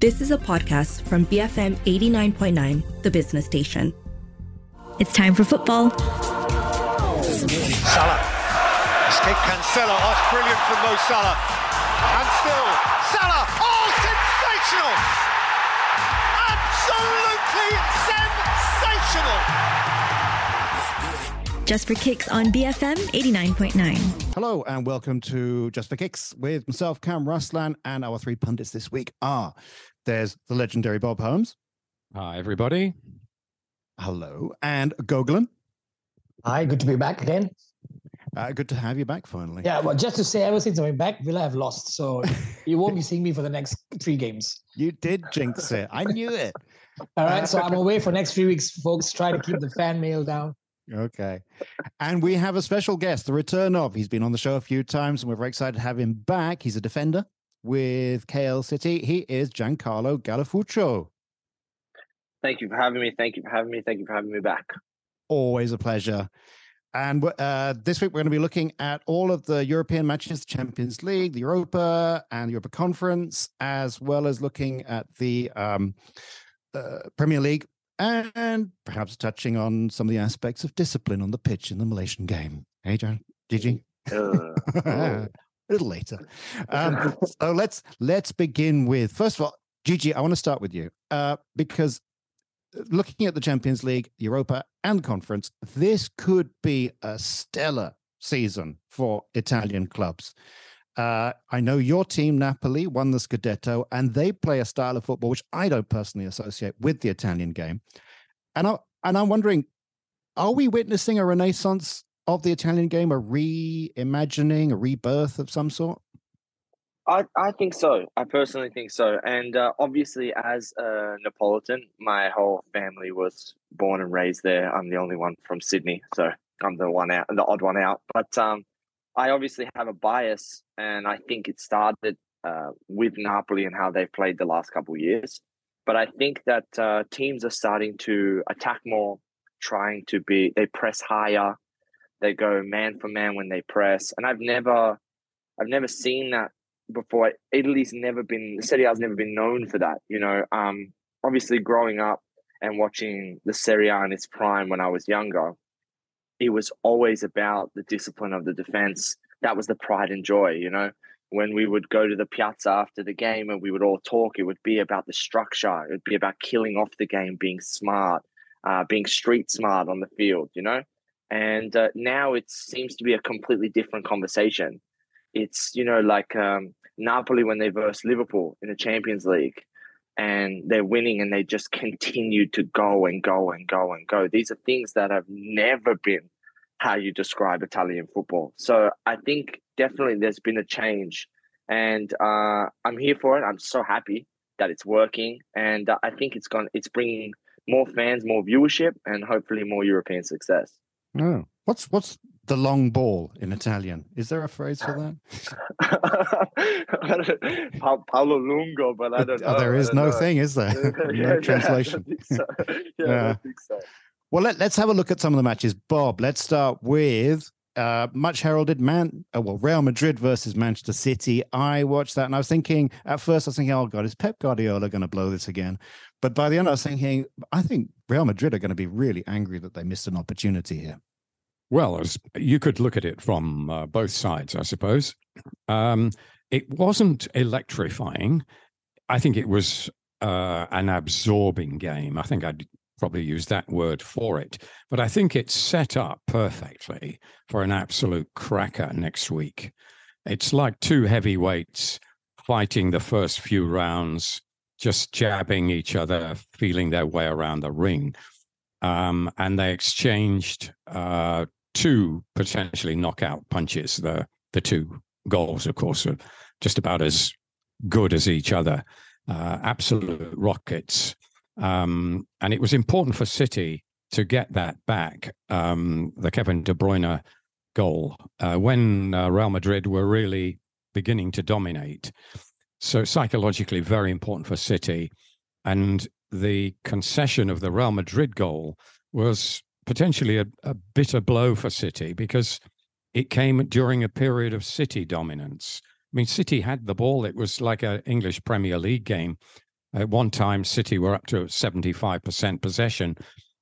This is a podcast from BFM 89.9, the business station. It's time for football. Salah. Escape Cancelo. Oh, it's brilliant from Mo Salah. And still, Salah. Oh, sensational! Absolutely sensational! Just for Kicks on BFM 89.9. Hello and welcome to Just for Kicks with myself, Kam Raslan, and our three pundits this week are there's the legendary Bob Holmes. Hi, everybody. Hello. And Gogulan. Hi, good to be back again. Uh, good to have you back finally. Yeah, well, just to say, ever since I'm back, Villa have lost, so you won't be seeing me for the next three games. You did jinx it. I knew it. All right, so I'm away for next three weeks, folks. Try to keep the fan mail down. Okay. And we have a special guest, the return of. He's been on the show a few times, and we're very excited to have him back. He's a defender with KL City. He is Giancarlo Gallifuoco. Thank you for having me. Thank you for having me. Thank you for having me back. Always a pleasure. And uh, this week we're going to be looking at all of the European matches, the Champions League, the Europa, and the Europa Conference, as well as looking at the um, uh, Premier League, and perhaps touching on some of the aspects of discipline on the pitch in the Malaysian game. Hey, John, Gigi. Uh, a little later. Um, so let's let's begin with first of all, Gigi. I want to start with you uh, because looking at the Champions League, Europa, and the conference, this could be a stellar season for Italian clubs. Uh, I know your team, Napoli, won the Scudetto, and they play a style of football which I don't personally associate with the Italian game. And, I, and I'm wondering, are we witnessing a renaissance of the Italian game, a reimagining, a rebirth of some sort? I, I think so. I personally think so. And uh, obviously, as a Neapolitan, my whole family was born and raised there. I'm the only one from Sydney, so I'm the one out, the odd one out. But um, I obviously have a bias, and I think it started uh, with Napoli and how they've played the last couple of years. But I think that uh, teams are starting to attack more, trying to be. They press higher. They go man for man when they press, and I've never, I've never seen that before. Italy's never been the Serie A has never been known for that. You know, um, obviously growing up and watching the Serie A in its prime when I was younger, it was always about the discipline of the defense. That was the pride and joy. You know, when we would go to the piazza after the game and we would all talk, it would be about the structure. It would be about killing off the game, being smart, uh, being street smart on the field. You know. And uh, now it seems to be a completely different conversation. It's you know like um, Napoli when they versed Liverpool in the Champions League and they're winning and they just continue to go and go and go and go. These are things that have never been how you describe Italian football. So I think definitely there's been a change and uh, I'm here for it. I'm so happy that it's working and uh, I think it's gone it's bringing more fans, more viewership and hopefully more European success. Oh, what's what's the long ball in Italian? Is there a phrase for that? Paolo Lungo, but I don't know. Oh, there is no know. thing, is there? no translation. Yeah, I don't think so. Yeah, Yeah. so. Well, let, us have a look at some of the matches. Bob, let's start with uh, much heralded man. Oh, well, Real Madrid versus Manchester City. I watched that and I was thinking, at first, I was thinking, oh, God, is Pep Guardiola going to blow this again? But by the end, I was thinking, I think Real Madrid are going to be really angry that they missed an opportunity here. Well, you could look at it from uh, both sides, I suppose. Um, it wasn't electrifying. I think it was uh, an absorbing game. I think I'd probably use that word for it. But I think it's set up perfectly for an absolute cracker next week. It's like two heavyweights fighting the first few rounds, just jabbing each other, feeling their way around the ring. Um, and they exchanged uh, two potentially knockout punches. The the two goals, of course, are just about as good as each other. Uh, absolute rockets. Um, and it was important for City to get that back. Um, the Kevin De Bruyne goal uh, when uh, Real Madrid were really beginning to dominate. So psychologically, very important for City. And the concession of the Real Madrid goal was potentially a, a bitter blow for City because it came during a period of City dominance. I mean, City had the ball. It was like an English Premier League game. At one time, City were up to 75% possession,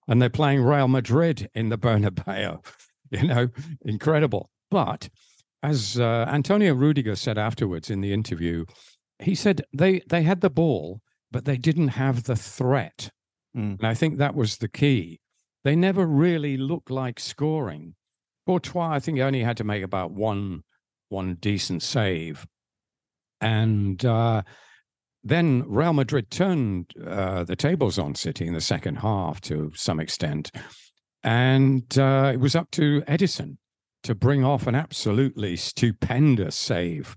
and they're playing Real Madrid in the Bernabeu. You know, incredible. But as uh, Antonio Rudiger said afterwards in the interview, he said they they had the ball, but they didn't have the threat. Mm. And I think that was the key. They never really looked like scoring. Courtois, I think, only had to make about one one decent save, and uh, then Real Madrid turned uh, the tables on City in the second half to some extent, and uh, it was up to Ederson to bring off an absolutely stupendous save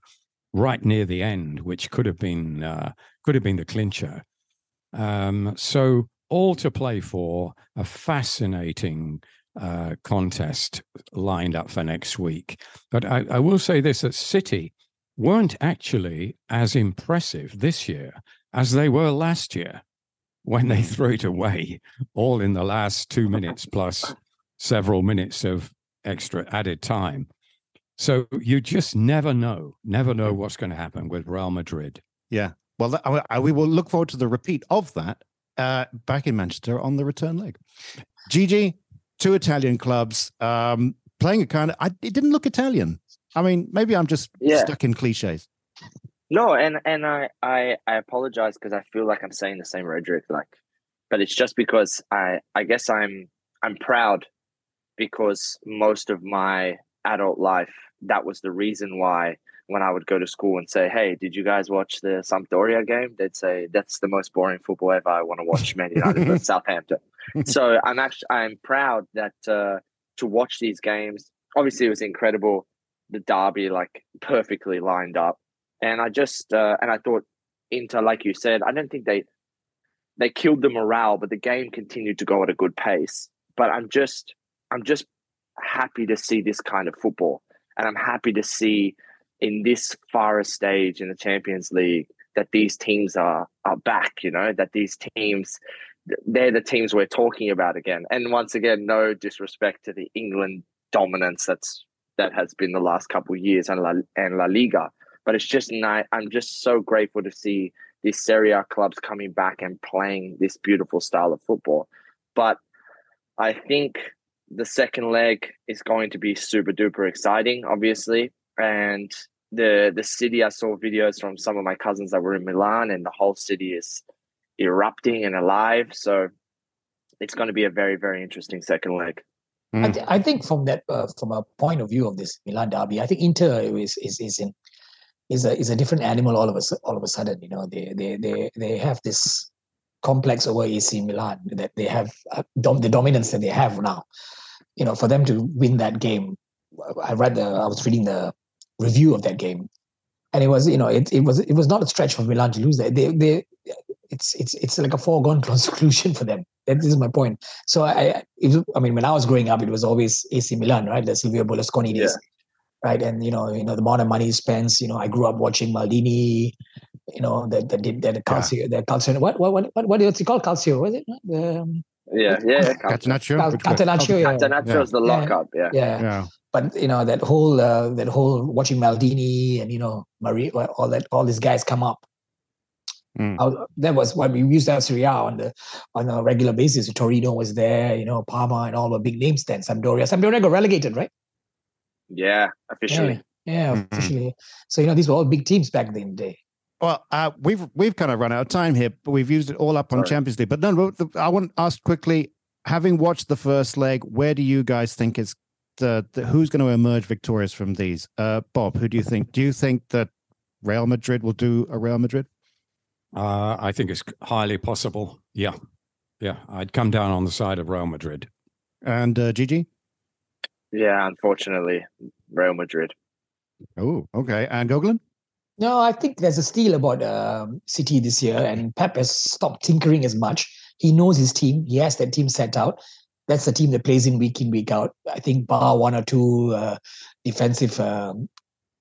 right near the end, which could have been uh, could have been the clincher. Um, so all to play for a fascinating uh, contest lined up for next week. But I, I will say this: that City weren't actually as impressive this year as they were last year when they threw it away all in the last two minutes plus several minutes of extra added time. So you just never know, never know what's going to happen with Real Madrid. Yeah. Well, that, I, I- we will look forward to the repeat of that uh, back in Manchester on the return leg. Gigi, two Italian clubs um, playing a kind of. I, it didn't look Italian. I mean, maybe I'm just Yeah. stuck in cliches. No, and and I I, I apologize because I feel like I'm saying the same rhetoric, like, but it's just because I I guess I'm I'm proud because most of my adult life that was the reason why when I would go to school and say, "Hey, did you guys watch the Sampdoria game?" They'd say, "That's the most boring football ever. I want to watch Man United versus Southampton." So I'm actually I'm proud that uh, to watch these games. Obviously, it was incredible. The derby, like perfectly lined up, and I just uh, and I thought Inter, like you said, I don't think they they killed the morale, but the game continued to go at a good pace. But I'm just I'm just happy to see this kind of football, and I'm happy to see in this far stage in the Champions League that these teams are are back. You know that these teams they're the teams we're talking about again. And once again, no disrespect to the England dominance that's that has been the last couple of years and La, and La Liga, but it's just nice. I'm just so grateful to see these Serie A clubs coming back and playing this beautiful style of football. But I think the second leg is going to be super duper exciting, obviously. And the the city, I saw videos from some of my cousins that were in Milan, and the whole city is erupting and alive. So it's going to be a very very interesting second leg. I, th- I think from that uh, from a point of view of this Milan derby, I think Inter is is is in is a is a different animal all of a all of a sudden. You know, they they they they have this complex over AC Milan that they have uh, dom- the dominance that they have now. You know, for them to win that game, I read the I was reading the review of that game, and it was you know it, it was it was not a stretch for Milan to lose that. They they it's it's it's like a foregone conclusion for them. That is my point. So I, it, I mean, when I was growing up, it was always AC Milan, right? The Silvio Berlusconi days, right? And you know, you know, the amount of money spent. You know, I grew up watching Maldini. You know, the the the, the Calcio, the Calcio. What what what what what is it called? Calcio, was it? Um, Yeah, yeah. Catenaccio? Cal- Which way? Catenaccio, yeah. Catenaccio is the Yeah. lockup. Yeah. yeah. Yeah. But you know that whole uh, that whole watching Maldini and you know Marie, all that all these guys come up. Mm. Uh, that was when we used to have Serie A on the on a regular basis. Torino was there, you know, Parma and all the big names. Then Sampdoria, Sampdoria got relegated, right? Yeah, officially. Yeah, yeah, Mhm. officially. So you know these were all big teams back then. the day. Well, uh, we've we've kind of run out of time here, but we've used it all up on Sorry. Champions League. But no, no, I want to ask quickly: having watched the first leg, where do you guys think is the, the who's going to emerge victorious from these? Uh, Bob, who do you think? Do you think that Real Madrid will do a Real Madrid? Uh, I think it's highly possible. Yeah. Yeah. I'd come down on the side of Real Madrid. And uh, Gigi? Yeah, unfortunately, Real Madrid. Oh, okay. And Gogulan? No, I think there's a steal about um, City this year, and Pep has stopped tinkering as much. He knows his team. He has that team set out. That's the team that plays in week in week out. I think bar one or two uh, defensive um,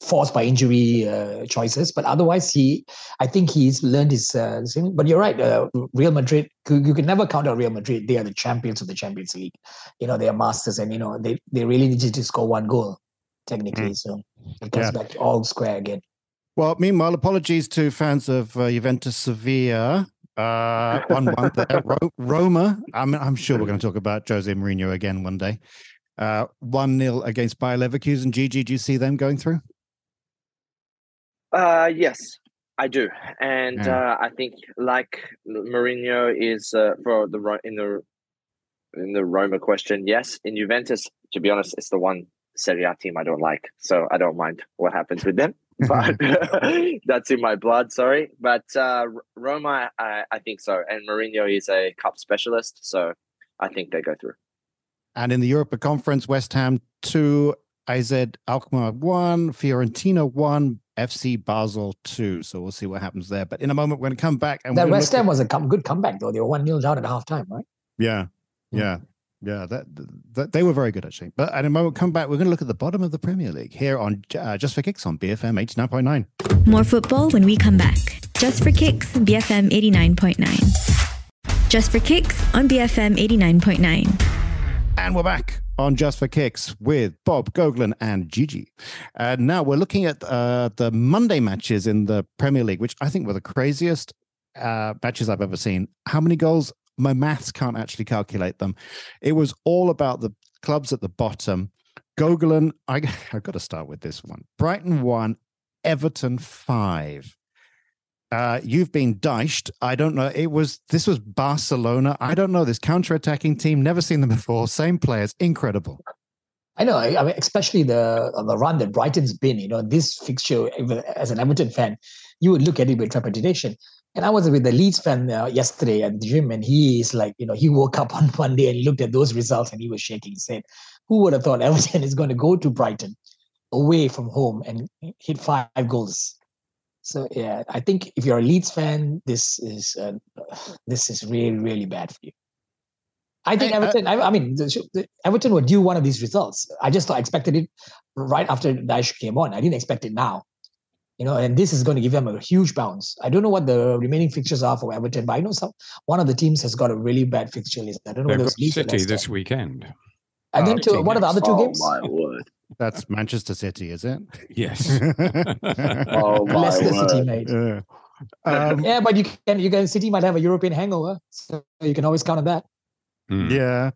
forced by injury uh, choices, but otherwise he, I think he's learned his. Uh, thing. but you're right. Uh, Real Madrid, you, you can never count out Real Madrid. They are the champions of the Champions League. You know they are masters, and you know they they really needed to score one goal technically. So it comes Yeah. back to all square again. Well, meanwhile, apologies to fans of uh, Juventus Sevilla. Uh, one one there. Ro- Roma. I'm I'm sure we're going to talk about Jose Mourinho again one day. Uh, one 0 against Bayer Leverkusen. Gigi, do you see them going through? Uh, yes, I do, and Yeah. uh, I think like Mourinho is uh, for the in the in the Roma question. Yes, in Juventus, to be honest, it's the one Serie A team I don't like, so I don't mind what happens with them. But that's in my blood. Sorry, but uh, Roma, I, I think so, and Mourinho is a cup specialist, so I think they go through. And in the Europa Conference, West Ham two, AZ Alkmaar one, Fiorentina one, FC Basel two. So we'll see what happens there. But in a moment, we're going to come back and That West look at- Ham was a come, good comeback though. They were one 0 down at half time, right? Yeah, yeah, yeah. That, that they were very good actually. But in a moment, come back. We're going to look at the bottom of the Premier League here on uh, Just for Kicks on BFM eighty nine point nine. More football when we come back. Just for kicks, BFM 89.9. Just for kicks on BFM 89.9. And we're back on Just for Kicks with Bob Gogulan and Gigi. And now we're looking at uh, the Monday matches in the Premier League, which I think were the craziest uh, matches I've ever seen. How many goals? My maths can't actually calculate them. It was all about the clubs at the bottom. Gogulan, I, I've got to start with this one. Brighton one, Everton five. Uh, you've been dished. I don't know. It was this was Barcelona. I don't know this counter-attacking team. Never seen them before. Same players. Incredible. I know. I mean, especially the the run that Brighton's been. You know, this fixture as an Everton fan, you would look at it with trepidation. And I was with the Leeds fan uh, yesterday at the gym, and he is like, you know, he woke up on Monday and looked at those results, and he was shaking. He said, "Who would have thought Everton is going to go to Brighton away from home and hit five goals?" So yeah, I think if you're a Leeds fan, this is uh, this is really really bad for you. I think uh, Everton. I, I mean, the, the, Everton were due one of these results. I just thought I expected it right after Dyche came on. I didn't expect it now. You know, and this is going to give them a huge bounce. I don't know what the remaining fixtures are for Everton, but I know some one of the teams has got a really bad fixture list. I don't know They've whether got it's City this weekend. And then Oh, to, what are the other two oh games? my word! That's Manchester City, is it? Yes. Oh my Leicester City, word! mate. Yeah. Um, Yeah, but you can you can City might have a European hangover, so you can always count on that. Mm. yeah.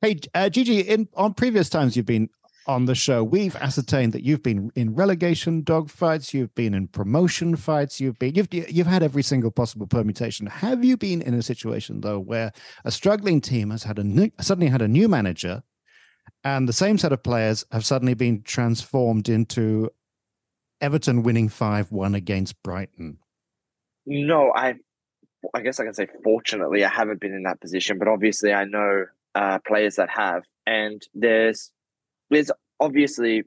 Hey, uh, Gigi, in on previous times you've been on the show, we've ascertained that you've been in relegation dogfights, you've been in promotion fights, you've been you've you've had every single possible permutation. Have you been in a situation though where a struggling team has had a new, suddenly had a new manager, and the same set of players have suddenly been transformed into Everton winning five one against Brighton? No, I, I guess I can say fortunately I haven't been in that position, but obviously I know uh, players that have, and there's, there's obviously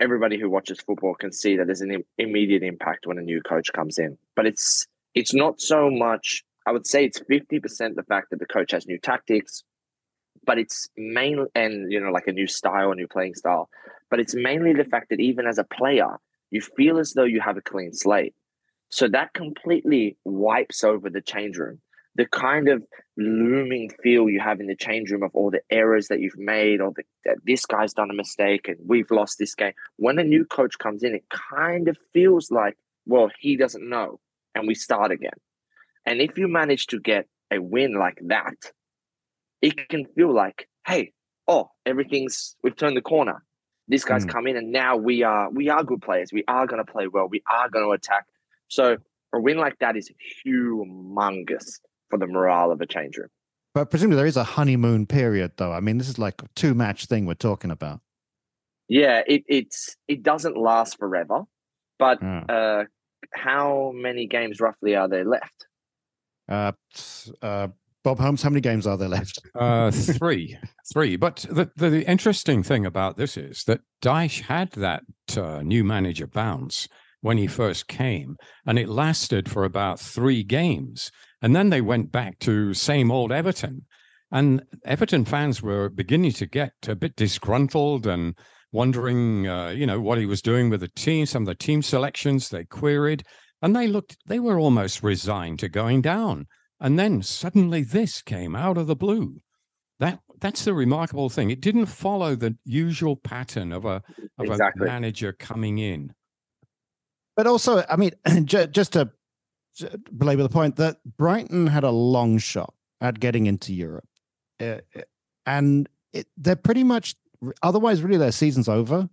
everybody who watches football can see that there's an Im- immediate impact when a new coach comes in, but it's it's not so much. I would say it's fifty percent the fact that the coach has new tactics, but it's mainly and you know like a new style, a new playing style, but it's mainly the fact that even as a player, you feel as though you have a clean slate. So that completely wipes over the change room. The kind of looming feel you have in the change room of all the errors that you've made, or the, that this guy's done a mistake and we've lost this game. When a new coach comes in, it kind of feels like, well, he doesn't know, and we start again. And if you manage to get a win like that, it can feel like, hey, oh, everything's we've turned the corner. This guy's Mm. come in, and now we are we are good players. We are going to play well. We are going to attack. So a win like that is humongous for the morale of a change room. But presumably there is a honeymoon period, though. I mean, this is like a two match thing we're talking about. Yeah, it it's it doesn't last forever, but Yeah. uh, how many games roughly are there left? Uh, uh, Bob Holmes, how many games are there left? Uh, three, three. But the, the, the interesting thing about this is that Dyche had that uh, new manager bounce when he first came, and it lasted for about three games, and then they went back to same old Everton, and Everton fans were beginning to get a bit disgruntled and wondering, uh, you know, what he was doing with the team. Some of the team selections they queried, and they looked, they were almost resigned to going down. And then suddenly this came out of the blue. That that's the remarkable thing. It didn't follow the usual pattern of a of Exactly. a manager coming in. But also, I mean, ju- just to belabor the point that Brighton had a long shot at getting into Europe, uh, and it, they're pretty much otherwise really their season's over.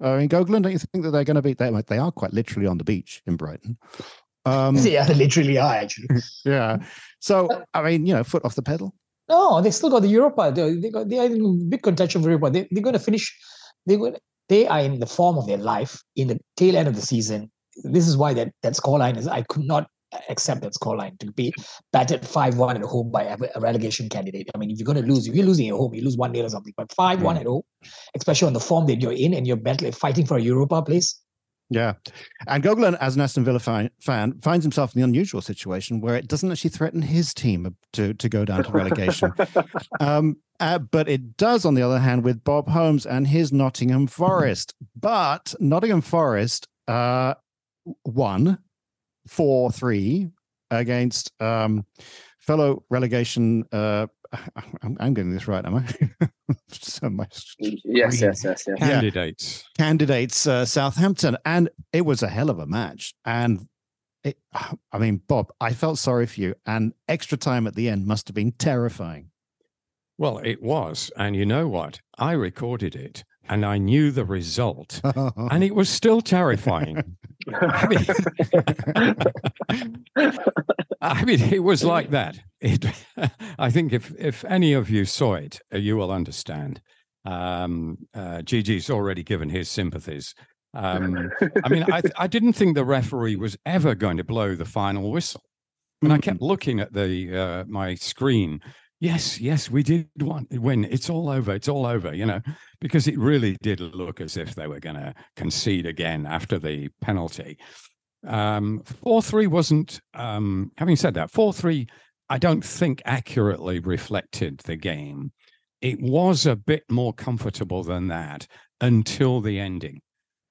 I mean, Gogulan, don't you think that they're going to be? They, they are quite literally on the beach in Brighton. Um, yeah, they literally are actually. yeah. So I mean, you know, foot off the pedal. No, they still got the Europa. They, they got they are in big contention for Europa. They, they're going to finish. They going they are in the form of their life in the tail end of the season. This is why that that scoreline is. I could not accept that scoreline to be batted five one at home by a relegation candidate. I mean, if you're going to lose, if you're losing at home, you lose one nil or something. But five one at home, especially on the form that you're in and you're battling, fighting for a Europa place, yeah. And Gogulan, as an Aston Villa fan, fan, finds himself in the unusual situation where it doesn't actually threaten his team to, to go down to relegation. um, uh, but it does, on the other hand, with Bob Holmes and his Nottingham Forest. But Nottingham Forest uh, won 4 3 against um, fellow relegation uh, I'm, I'm, getting this right, am I? so much. Yes, yes, yes, yes. Candidates. Yeah. Candidates, uh, Southampton. And it was a hell of a match. And it, I mean, Bob, I felt sorry for you. And extra time at the end must have been terrifying. Well, it was. And you know what? I recorded it and I knew the result, and it was still terrifying. I, mean, I mean, it was like that. It, I think if if any of you saw it, uh, you will understand. Um, uh, Gigi's already given his sympathies. Um, I mean, I, I didn't think the referee was ever going to blow the final whistle, and I kept looking at the uh, my screen yes, yes, we did want win. It's all over. It's all over, you know, because it really did look as if they were going to concede again after the penalty. Um, 4 3 wasn't, um, having said that, 4 3, I don't think accurately reflected the game. It was a bit more comfortable than that until the ending.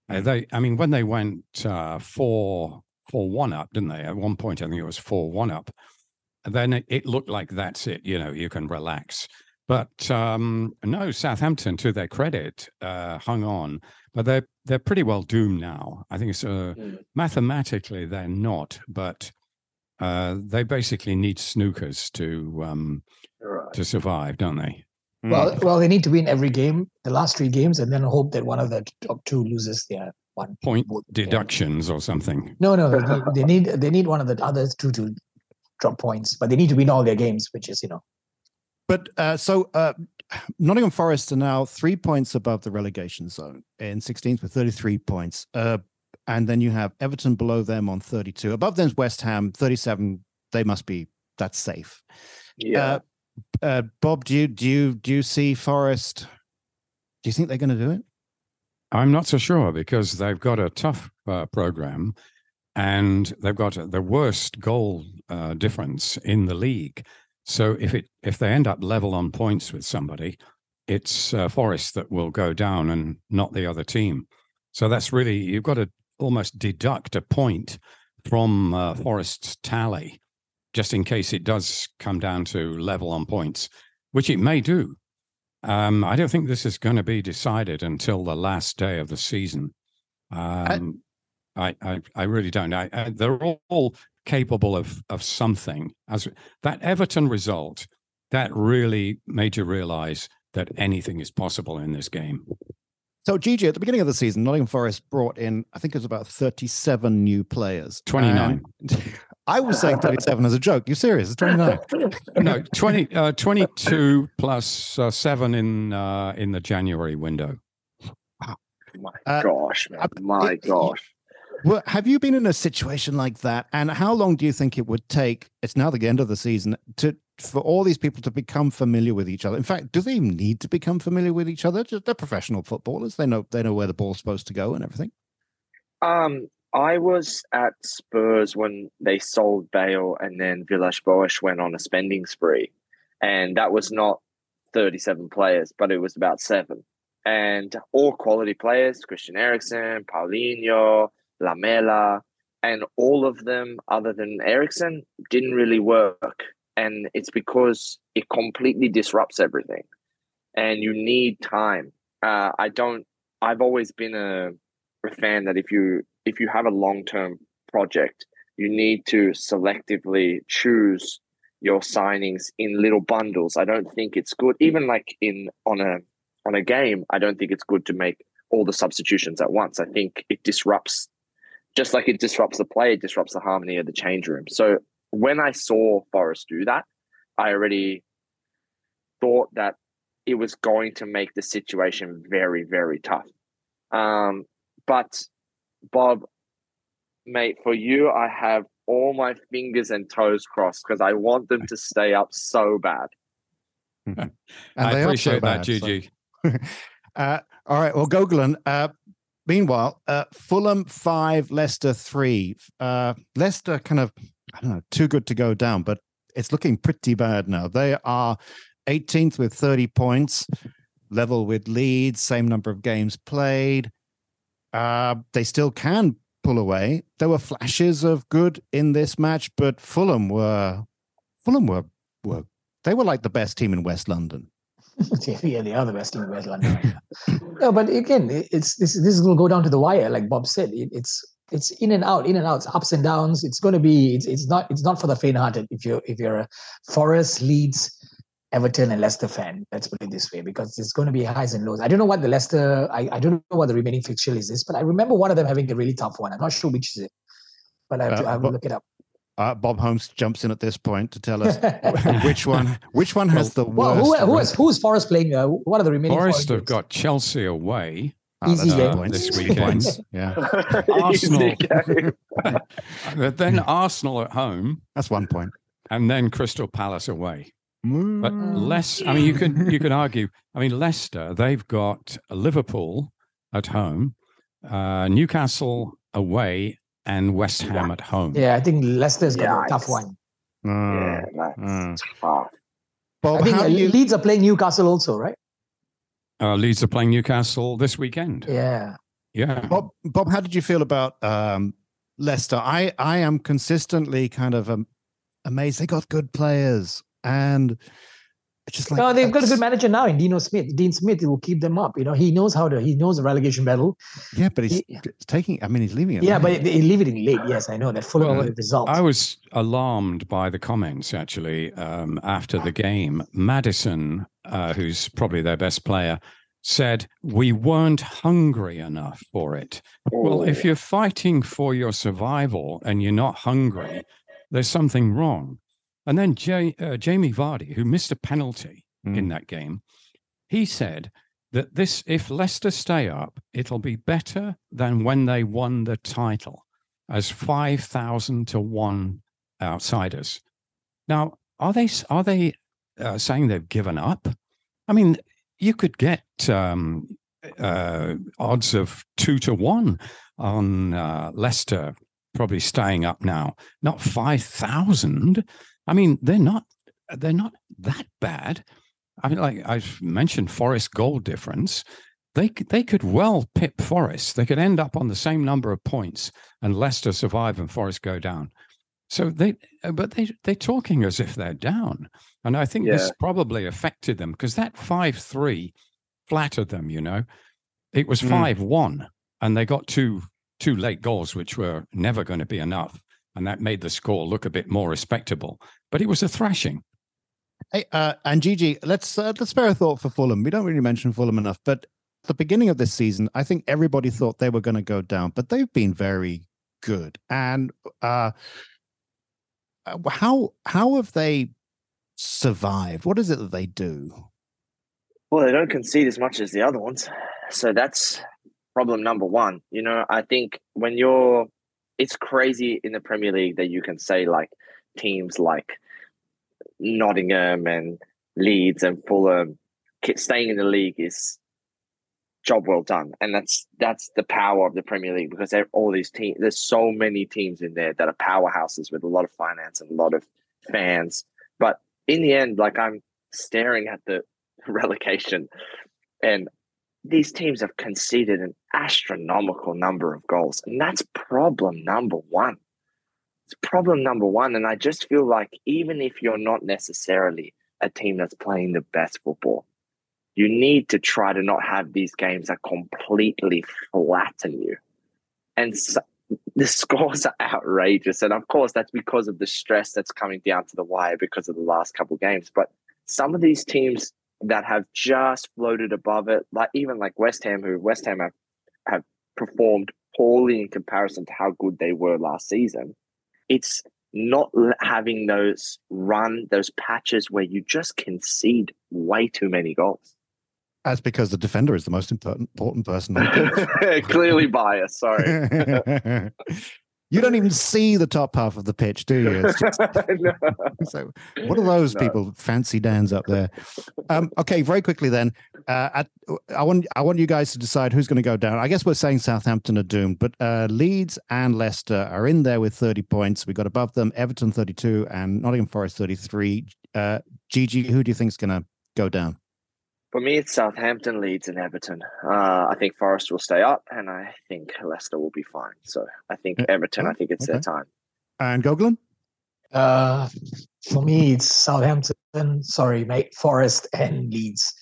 Uh, they, I mean, when they went uh, 4 4 1 up, didn't they? At one point, I think it was 4 1 up then it, it, looked like that's it. You know, you can relax. But um, no, Southampton, to their credit, uh, hung on. But they're they're pretty well doomed now. I think it's uh, mm. mathematically they're not, but uh, they basically need snookers to um, right. to survive, don't they? Well, mm. well, they need to win every game, the last three games, and then hope that one of the top two loses their one point deductions or something. No, no, they, they need they need one of the other two to drop points, but they need to win all their games, which is you know. But uh, so uh, Nottingham Forest are now three points above the relegation zone in 16th with 33 points. Uh, and then you have Everton below them on 32. Above them is West Ham, 37. They must be that's safe. Yeah. Uh, uh, Bob, do you do you do you see Forest? Do you think they're going to do it? I'm not so sure because they've got a tough uh, program and they've got the worst goal uh, difference in the league. So if it if they end up level on points with somebody, it's uh, Forest that will go down and not the other team. So that's really you've got to almost deduct a point from uh, Forest's tally, just in case it does come down to level on points, which it may do. Um, I don't think this is going to be decided until the last day of the season. Um, I, I, I really don't. I, I, they're all capable of of something. As that Everton result, that really made you realise that anything is possible in this game. So, Gigi, at the beginning of the season, Nottingham Forest brought in, I think it was about 37 new players. 29. I was saying 37 as a joke. You serious? It's 29. no, 20, uh, 22 plus uh, seven in uh, in the January window. My uh, gosh, man. My it, gosh. Well, have you been in a situation like that? And how long do you think it would take? It's now the end of the season to for all these people to become familiar with each other. In fact, do they even need to become familiar with each other? They're professional footballers. They know they know where the ball's supposed to go and everything. Um, I was at Spurs when they sold Bale, and then Villas-Boas went on a spending spree, and that was not thirty-seven players, but it was about seven, and all quality players: Christian Eriksen, Paulinho, Lamela, and all of them, other than Eriksen, didn't really work. And it's because it completely disrupts everything, and you need time. Uh, I don't. I've always been a, a fan that if you if you have a long term project, you need to selectively choose your signings in little bundles. I don't think it's good. Even like in on a on a game, I don't think it's good to make all the substitutions at once. I think it disrupts just like it disrupts the play, it disrupts the harmony of the change room. So when I saw Forest do that, I already thought that it was going to make the situation very, very tough. Um, but Bob, mate, for you, I have all my fingers and toes crossed because I want them to stay up so bad. I appreciate so that, Gigi. So. uh, all right. Well, Gogulan, uh, meanwhile, uh, Fulham five, Leicester three. Uh, Leicester kind of, I don't know, too good to go down, but it's looking pretty bad now. They are 18th with 30 points, level with Leeds, same number of games played. Uh, they still can pull away. There were flashes of good in this match, but Fulham were Fulham were were they were like the best team in West London. yeah, they are the best team in West London. no, but again, it's this this will go down to the wire, like Bob said. It, it's it's in and out, in and out, it's ups and downs. It's going to be it's it's not it's not for the faint-hearted. If you're if you're a Forest, Leeds, Everton, and Leicester fan, let's put it this way, because it's going to be highs and lows. I don't know what the Leicester, I, I don't know what the remaining fixture is this, but I remember one of them having a really tough one. I'm not sure which is it, but I have, uh, to, I will look it up. Uh, Bob Holmes jumps in at this point to tell us which one which one has the well, worst. Well, who, who is who's Forest playing? Uh, what are the remaining? Forest have got Chelsea away. Oh, Easy uh, this weekend. yeah. Arsenal. then Arsenal at home. That's one point. And then Crystal Palace away. But less. I mean, you could you could argue. I mean, Leicester. They've got Liverpool at home, uh, Newcastle away, and West Ham at home. Yeah, I think Leicester's got yeah, a tough one. Uh, yeah, that's uh. tough. Bob, I think uh, you... Leeds are playing Newcastle also, right? Uh, Leeds are playing Newcastle this weekend. Yeah. Yeah. Bob, Bob, how did you feel about um, Leicester? I, I am consistently kind of um, amazed. They got good players, and it's just like no, they've got a good manager now in Dean Smith. Dean Smith will keep them up. You know, he knows how to. He knows the relegation battle. Yeah, but he's he, taking. I mean, he's leaving it. Yeah, late. but he leaving it late. Yes, I know that. Full well, of results. I was alarmed by the comments actually um, after the game. Maddison, uh, who's probably their best player, said we weren't hungry enough for it. Well, if you're fighting for your survival and you're not hungry, there's something wrong. And then J, uh, Jamie Vardy, who missed a penalty mm. in that game, he said that this, if Leicester stay up, it'll be better than when they won the title as 5,000 to one outsiders. Now, are they, are they uh, saying they've given up? I mean, you could get um, uh, odds of two to one on uh, Leicester probably staying up now, not 5,000. I mean, they're not they're not that bad. I mean, like I've mentioned, Forest goal difference. They they could well pip Forest. They could end up on the same number of points, and Leicester survive and Forest go down. So they, but they they're talking as if they're down, and I think yeah. this probably affected them because that five three flattered them. You know, it was hmm. five mm. one, and they got two two late goals, which were never going to be enough and that made the score look a bit more respectable. But it was a thrashing. Hey, uh, and Gigi, let's uh, let's spare a thought for Fulham. We don't really mention Fulham enough, but the beginning of this season, I think everybody thought they were going to go down, but they've been very good. And uh, uh, how how have they survived? What is it that they do? Well, they don't concede as much as the other ones, so that's problem number one. You know, I think when you're it's crazy in the Premier League that you can say like teams like Nottingham and Leeds and Fulham staying in the league is job well done, and that's that's the power of the Premier League because all these teams. There's so many teams in there that are powerhouses with a lot of finance and a lot of fans. But in the end, like I'm staring at the relegation, and these teams have conceded an astronomical number of goals. And that's problem number one. It's problem number one. And I just feel like even if you're not necessarily a team that's playing the best football, you need to try to not have these games that completely flatten you. And so, the scores are outrageous, and of course that's because of the stress that's coming down to the wire because of the last couple games. But some of these teams that have just floated above it, like even like West Ham, who West Ham have, have performed poorly in comparison to how good they were last season. It's not having those run, those patches where you just concede way too many goals. That's because the defender is the most important, important person. Clearly biased. Sorry. you don't even see the top half of the pitch, do you? Just, no. So, what are those no. people, fancy Dan's up there? Um, okay, very quickly then. Uh, at, I want I want you guys to decide who's going to go down. I guess we're saying Southampton are doomed, but uh, Leeds and Leicester are in there with 30 points. We got above them Everton 32 and Nottingham Forest 33. Uh, Gigi, who do you think is going to go down? For me, it's Southampton, Leeds, and Everton. Uh, I think Forest will stay up, and I think Leicester will be fine. So I think Everton. I think it's okay. their time. And Gogulan? Uh, for me, it's Southampton. Sorry, mate. Forest and Leeds.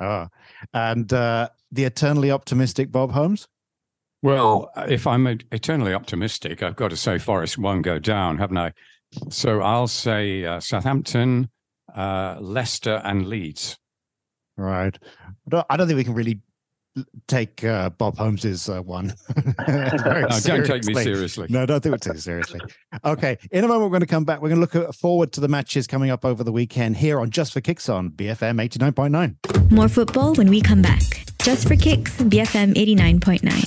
Ah, and uh, the eternally optimistic Bob Holmes. Well, if I'm eternally optimistic, I've got to say Forest won't go down, haven't I? So I'll say uh, Southampton, uh, Leicester, and Leeds. Right. I don't, I don't think we can really take uh, Bob Holmes's uh, one. no, don't take me seriously. No, don't think we take it seriously. Okay, in a moment we're going to come back. We're going to look forward to the matches coming up over the weekend here on Just for Kicks on BFM eighty nine point nine. More football when we come back. Just for Kicks, BFM eighty nine point nine.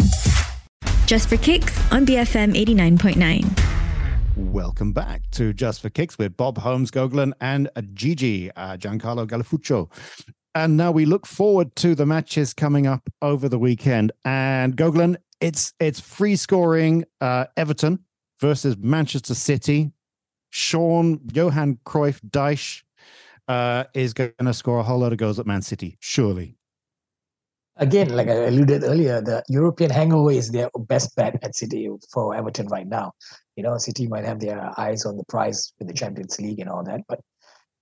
Just for Kicks on BFM eighty nine point nine. Welcome back to Just for Kicks with Bob Holmes Gogulan and Gigi uh, Giancarlo Gallifuoco. And now we look forward to the matches coming up over the weekend. And Gogulan, it's it's free scoring uh, Everton versus Manchester City. Sean Johan Cruyff Dyche uh, is going to score a whole lot of goals at Man City, surely. Again, like I alluded earlier, the European hangover is their best bet at City for Everton right now. You know, City might have their eyes on the prize with the Champions League and all that, but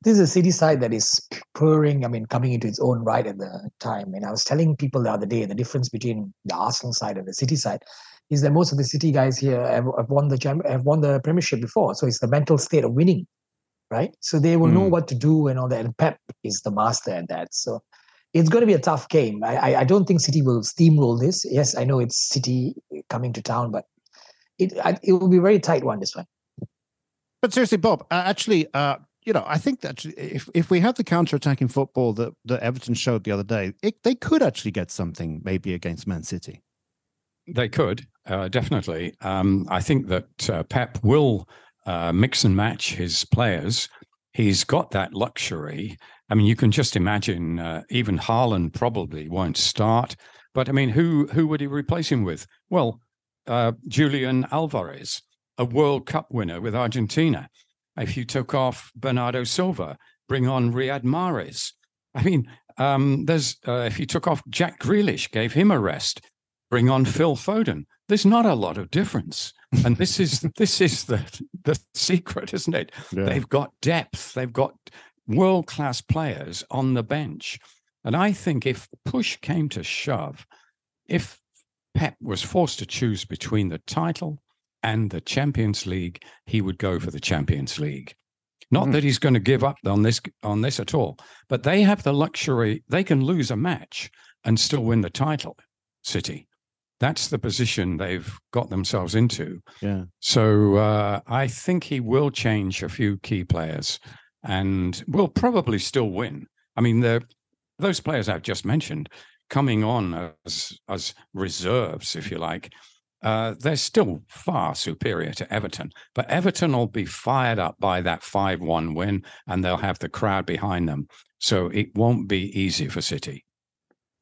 this is a city side that is purring, I mean, coming into its own right at the time. And I was telling people the other day the difference between the Arsenal side and the City side is that most of the City guys here have, have won the have won the Premiership before, so it's the mental state of winning, right? So they will mm. know hmm. what to do and all that. And Pep is the master at that. So it's going to be a tough game. I, I, I don't think City will steamroll this. Yes, I know it's City coming to town, but it it will be a very tight one this one. But seriously, Bob, uh, actually, uh, you know, I think that if if we have the counter-attacking football that, that Everton showed the other day, it, they could actually get something maybe against Man City. They could uh, definitely. Um, I think that uh, Pep will uh, mix and match his players. He's got that luxury. I mean, you can just imagine. Uh, even Haaland probably won't start. But I mean, who who would he replace him with? Well, uh, Julian Alvarez, a World Cup winner with Argentina if you took off Bernardo Silva, bring on Riyad Mahrez. I mean, um, there's uh, if you took off Jack Grealish, gave him a rest, bring on Phil Foden. There's not a lot of difference, and this is this is the the secret, isn't it? Yeah. They've got depth. They've got world class players on the bench, and I think if push came to shove, if Pep was forced to choose between the title and the Champions League, he would go for the Champions League. Not mm. that he's going to give up on this on this at all, but they have the luxury; they can lose a match and still win the title. City, that's the position they've got themselves into. Yeah. So uh, I think he will change a few key players, and will probably still win. I mean, the those players I've just mentioned coming on as as reserves, if you like, uh, they're still far superior to Everton. But Everton will be fired up by that 5 1 win and they'll have the crowd behind them. So it won't be easy for City.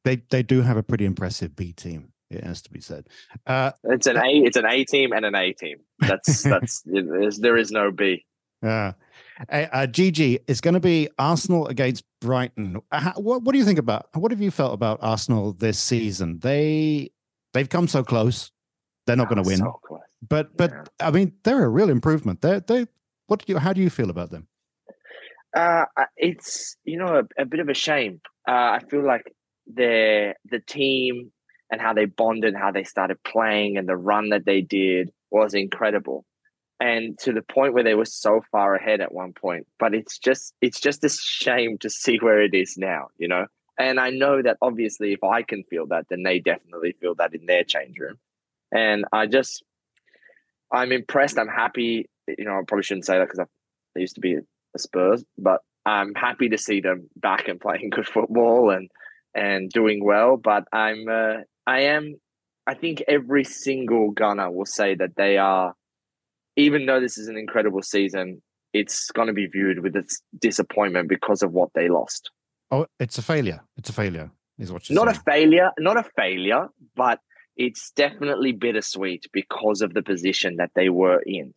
They they do have a pretty impressive B team. It has to be said. Uh, it's an A. It's an A team and an A team. That's that's there is no B. Yeah. Uh, uh, GG is going to be Arsenal against Brighton. How, what, what do you think about? What have you felt about Arsenal this season? They they've come so close they're not going to win. So but but yeah. I mean, they're a real improvement. They they what do you how do you feel about them? Uh, it's you know a, a bit of a shame. Uh, I feel like the the team and how they bonded, how they started playing, and the run that they did was incredible. And to the point where they were so far ahead at one point, but it's just it's just a shame to see where it is now, you know. And I know that obviously, if I can feel that, then they definitely feel that in their change room. And I just, I'm impressed. I'm happy. You know, I probably shouldn't say that because I used to be a Spurs, but I'm happy to see them back and playing good football and and doing well. But I'm, uh, I am, I think every single gunner will say that they are, even though this is an incredible season, it's going to be viewed with its disappointment because of what they lost. Oh, it's a failure. It's a failure, is what you're Not saying. a failure, not a failure, but it's definitely bittersweet because of the position that they were in.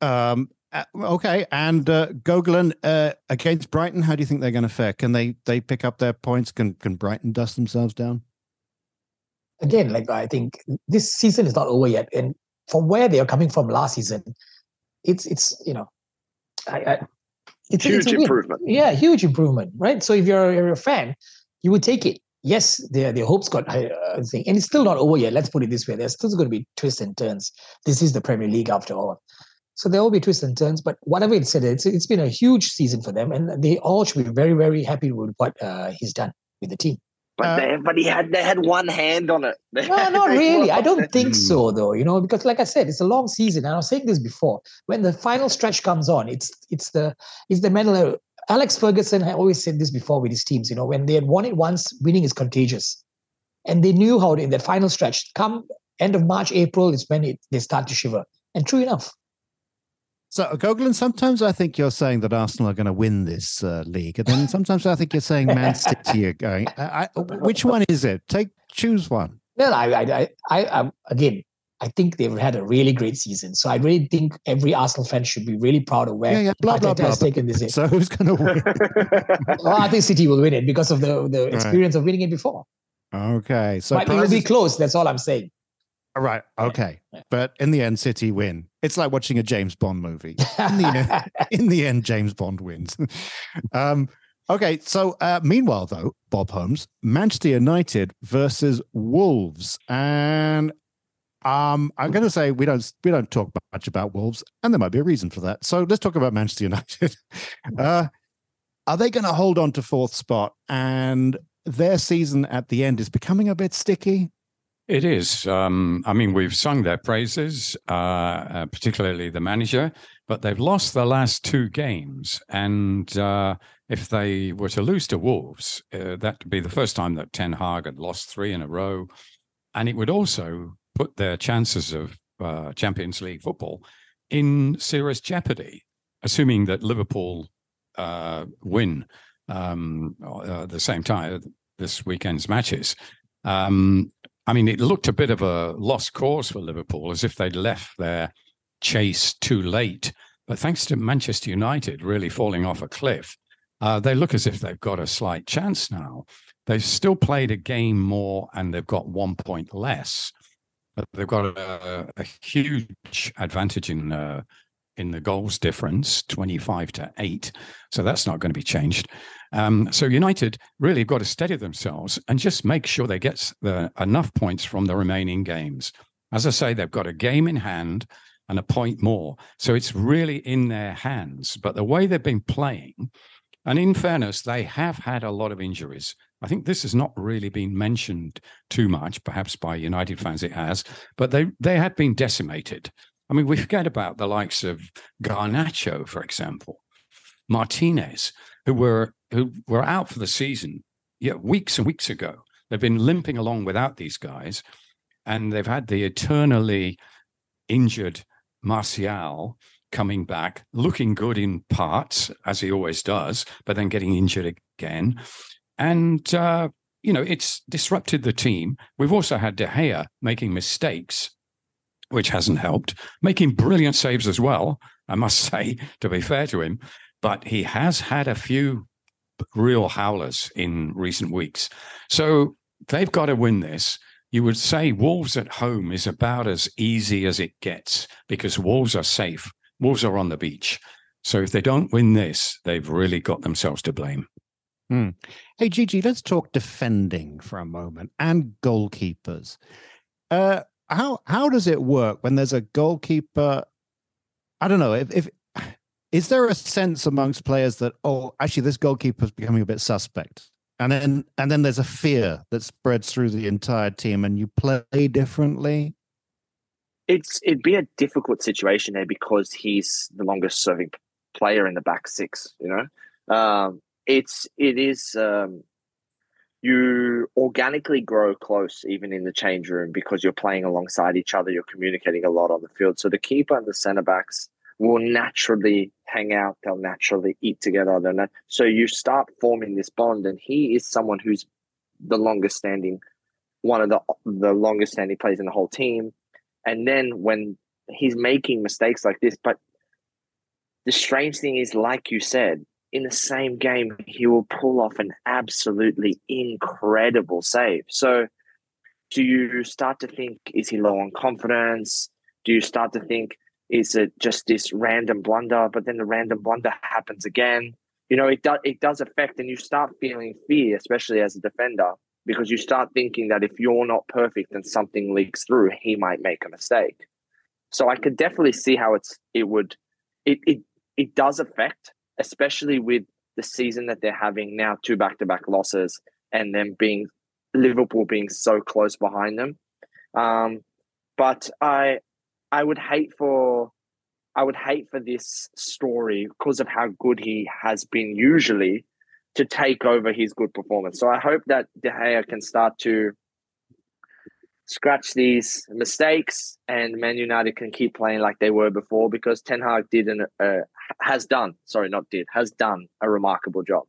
Um, uh, okay, and uh, Gogulan uh, against Brighton. How do you think they're going to fare? Can they they pick up their points? Can can Brighton dust themselves down? Again, like I think this season is not over yet, and from where they are coming from last season, it's it's you know, I, I it's Huge it's improvement. Yeah, huge improvement, right? So if you're, you're a fan, you would take it. Yes, their their hopes got high, uh, thing, and it's still not over yet. Let's put it this way: there's still going to be twists and turns. This is the Premier League after all, so there will be twists and turns. But whatever it said, it's it's been a huge season for them, and they all should be very very happy with what uh, he's done with the team. But Uh, they, but he had they had one hand on it. They No, not really. I don't think so, though. You know, because like I said, it's a long season. And I was saying this before. When the final stretch comes on, it's it's the it's the mental. Alex Ferguson had always said this before with his teams. You know, when they had won it once, winning is contagious, and they knew how to, in that final stretch, come end of March, April is when it, they start to shiver. And true enough, So, Gogulan, sometimes I think you're saying that Arsenal are going to win this uh, league, and then sometimes I think you're saying Man City are going. I, I, which one is it? Take choose one. no, I, I, I, I, um, again, I think they've had a really great season. So I really think every Arsenal fan should be really proud of where Yeah, yeah, blah blah blah. has taken this. In. So, who's going to win? well, I think City will win it because of the, the experience of winning it before. Okay, so but it will be close. That's all I'm saying. right. Okay, Yeah. but in the end, City win. It's like watching a James Bond movie. In the end, in the end, James Bond wins. um, okay, so uh, meanwhile, though, Bob Holmes, Manchester United versus Wolves, and um, I'm going to say we don't we don't talk much about Wolves, and there might be a reason for that. So let's talk about Manchester United. uh, are they going to hold on to fourth spot? And their season at the end is becoming a bit sticky. It is. Um, I mean, we've sung their praises, uh, uh, particularly the manager, but they've lost the last two games. And uh, if they were to lose to Wolves, uh, that would be the first time that Ten Hag had lost three in a row. And it would also put their chances of uh, Champions League football in serious jeopardy, assuming that Liverpool uh, win um, uh, the same time this weekend's matches. Um, I mean, it looked a bit of a lost cause for Liverpool, as if they'd left their chase too late. But thanks to Manchester United really falling off a cliff, uh, they look as if they've got a slight chance now. They've still played a game more and they've got one point less. But they've got a, a huge advantage in uh, in the goals difference, 25 to 8. So that's not going to be changed. Um, so United really have got to steady themselves and just make sure they get the, enough points from the remaining games. As I say, they've got a game in hand and a point more. So it's really in their hands. But the way they've been playing, and in fairness, they have had a lot of injuries. I think this has not really been mentioned too much, perhaps by United fans it has, but they, they have been decimated. I mean, we forget about the likes of Garnacho, for example, Martinez, who were who were out for the season, yeah, weeks and weeks ago. They've been limping along without these guys, and they've had the eternally injured Martial coming back, looking good in parts as he always does, but then getting injured again, and uh, you know it's disrupted the team. We've also had De Gea making mistakes which hasn't helped, making brilliant saves as well, I must say, to be fair to him. But he has had a few real howlers in recent weeks. So they've got to win this. You would say Wolves at home is about as easy as it gets because Wolves are safe. Wolves are on the beach. So if they don't win this, they've really got themselves to blame. Hmm. Hey, Gigi, let's talk defending for a moment and goalkeepers. Uh, how how does it work when there's a goalkeeper? I don't know if, if is there a sense amongst players that oh, actually this goalkeeper is becoming a bit suspect, and then and then there's a fear that spreads through the entire team, and you play differently. It's it'd be a difficult situation there because he's the longest serving player in the back six. You know, um, it's it is um, you organically grow close even in the change room because you're playing alongside each other. You're communicating a lot on the field. So the keeper and the centre backs will naturally hang out. They'll naturally eat together. They'll so you start forming this bond, and he is someone who's the longest standing, one of the the longest standing players in the whole team. And then when he's making mistakes like this, but the strange thing is, like you said, in the same game, he will pull off an absolutely incredible save. So, do you start to think, is he low on confidence? Do you start to think, is it just this random blunder? But then the random blunder happens again. You know, it does it does affect, and you start feeling fear, especially as a defender, because you start thinking that if you're not perfect and something leaks through, he might make a mistake. So I could definitely see how it's it would it it it does affect especially with the season that they're having now, two back to back losses, and them being Liverpool being so close behind them. Um, but I I would hate for I would hate for this story because of how good he has been usually to take over his good performance. So I hope that De Gea can start to scratch these mistakes and Man United can keep playing like they were before because Ten Hag did an uh, has done sorry not did has done a remarkable job.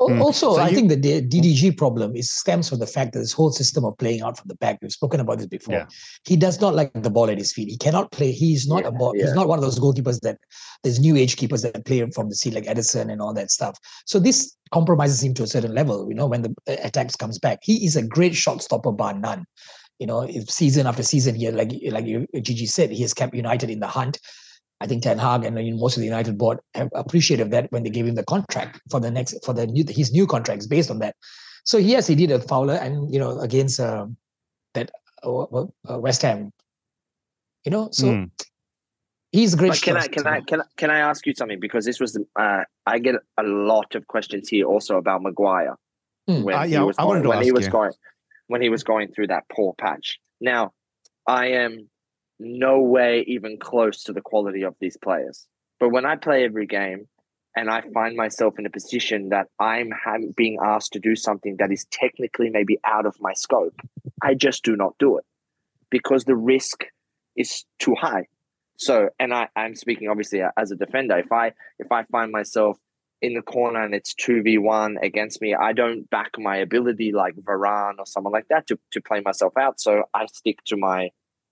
Hmm. Also, so I you, think the DDG problem is stems from the fact that this whole system of playing out from the back. We've spoken about this before. Yeah. He does not like the ball at his feet. He cannot play. He's not yeah, a ball. Yeah. He's not one of those goalkeepers that there's new age keepers that play from the seat like Ederson and all that stuff. So this compromises him to a certain level. You know, when the uh, attacks comes back, he is a great shot stopper bar none you know, season after season here, like like Gigi said, he has kept United in the hunt. I think Ten Hag and most of the United board have appreciated that when they gave him the contract for the next for the new his new contracts based on that. So yes, he did a fouler, and you know against uh, that uh, uh, West Ham. You know, so mm. he's great. But can I can I can I, can I ask you something because this was uh, I get a lot of questions here also about Maguire mm. when uh, yeah, he was I going, when he was you. going when he was going through that poor patch. Now, I am no way even close to the quality of these players. But when I play every game and I find myself in a position that I'm being asked to do something that is technically maybe out of my scope, I just do not do it because the risk is too high. So, and I, I'm speaking obviously as a defender. If I if I find myself in the corner and it's 2v1 against me, I don't back my ability like Varane or someone like that to, to play myself out. So I stick to my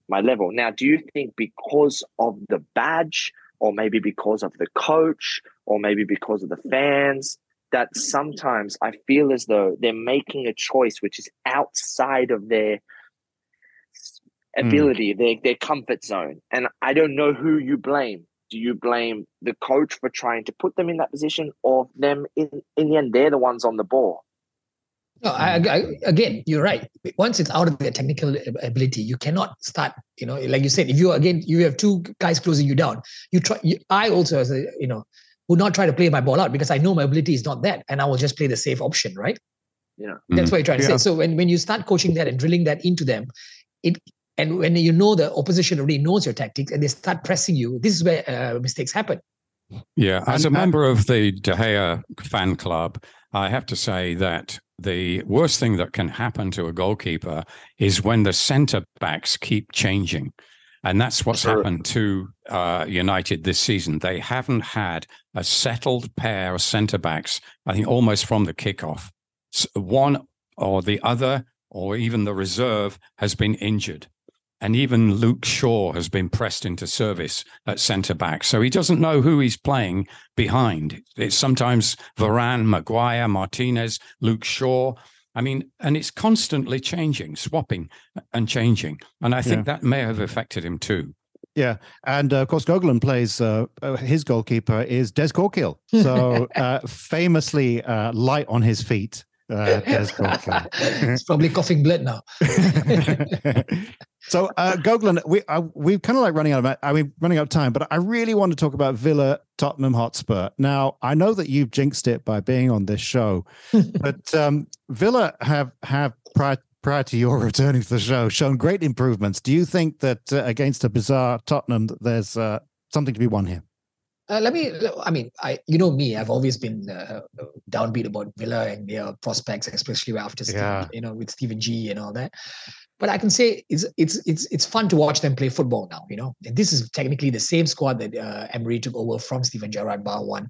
my level. Now, do you think because of the badge or maybe because of the coach or maybe because of the fans that sometimes I feel as though they're making a choice which is outside of their hmm. ability, mm. their their comfort zone. And I don't know who you blame do you blame the coach for trying to put them in that position or them in, in the end they're the ones on the ball no, I, I, again, you're right. Once it's out of their technical ability, you cannot start. You know, like you said, if you again you have two guys closing you down, you try. You, I also, as a you know, would not try to play my ball out because I know my ability is not that, and I will just play the safe option, right? Yeah, that's what you're trying to yeah. say. So when when you start coaching that and drilling that into them, it and when you know the opposition already knows your tactics and they start pressing you, this is where uh, mistakes happen. Yeah, as a member of the De Gea fan club, I have to say that the worst thing that can happen to a goalkeeper is when the centre backs keep changing. And that's what's sure. happened to uh, United this season. They haven't had a settled pair of centre backs, I think, almost from the kickoff. One or the other, or even the reserve, has been injured. And even Luke Shaw has been pressed into service at centre back. So he doesn't know who he's playing behind. It's sometimes Varane, Maguire, Martinez, Luke Shaw. I mean, and it's constantly changing, swapping and changing. And I think yeah. that may have affected him too. Yeah, and uh, of course, Gogulan plays. Uh, uh, his goalkeeper is Des Corkill, so uh, famously uh, light on his feet. Uh, Des Corkill. He's probably coughing blood now. so, uh, Gogulan, we uh, we're kind of like running out of I mean running out of time, but I really want to talk about Villa Tottenham Hotspur. Now, I know that you've jinxed it by being on this show, but um, Villa have have prior prior to your returning to the show, shown great improvements. Do you think that uh, against a bizarre Tottenham, there's uh, something to be won here? Uh, let me. I mean, I you know me. I've always been uh, downbeat about Villa and their prospects, especially after Yeah. Steve, you know with Stephen G and all that. But I can say it's it's it's it's fun to watch them play football now. You know, and this is technically the same squad that uh, Emery took over from Steven Gerrard Bar one,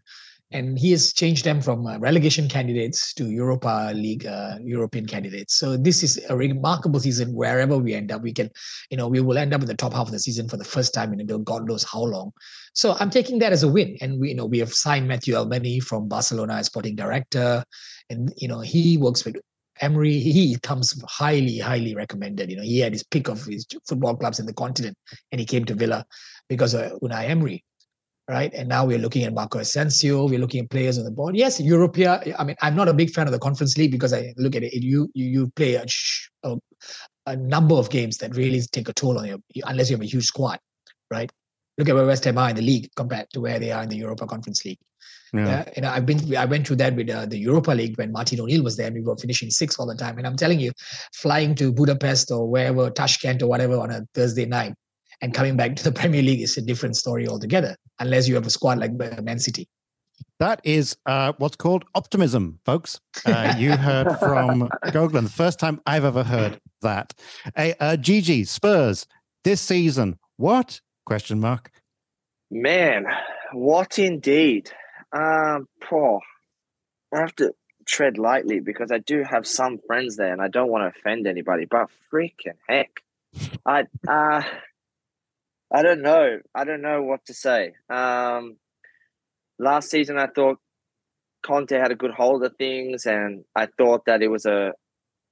and he has changed them from uh, relegation candidates to Europa League uh, European candidates. So this is a remarkable season. Wherever we end up, we can, you know, we will end up in the top half of the season for the first time in God knows how long. So I'm taking that as a win. And we, you know, we have signed Matthew Albany from Barcelona as sporting director, and you know he works with Emery. He comes highly, highly recommended. You know, he had his pick of his football clubs in the continent, and he came to Villa because of Unai Emery right? And now we're looking at Marco Asensio. We're looking at players on the board. Yes, Europea. I mean, I'm not a big fan of the Conference League because I look at it. You you, you play a, a, a number of games that really take a toll on you, unless you have a huge squad, right? Look at where West Ham are in the league compared to where they are in the Europa Conference League. Yeah. and I've been I went through that with uh, the Europa League when Martin O'Neill was there and we were finishing sixth all the time. And I'm telling you, flying to Budapest or wherever, Tashkent or whatever on a Thursday night and coming back to the Premier League is a different story altogether, unless you have a squad like Man City. That is uh, what's called optimism, folks. Uh, you heard from Gogulan. The first time I've ever heard that. Hey, uh, Gigi, Spurs, this season, what? Question mark. Man, what indeed? Um, poor. I have to tread lightly because I do have some friends there, and I don't want to offend anybody. But freaking heck, I uh, I don't know. I don't know what to say. Um, last season, I thought Conte had a good hold of things, and I thought that it was a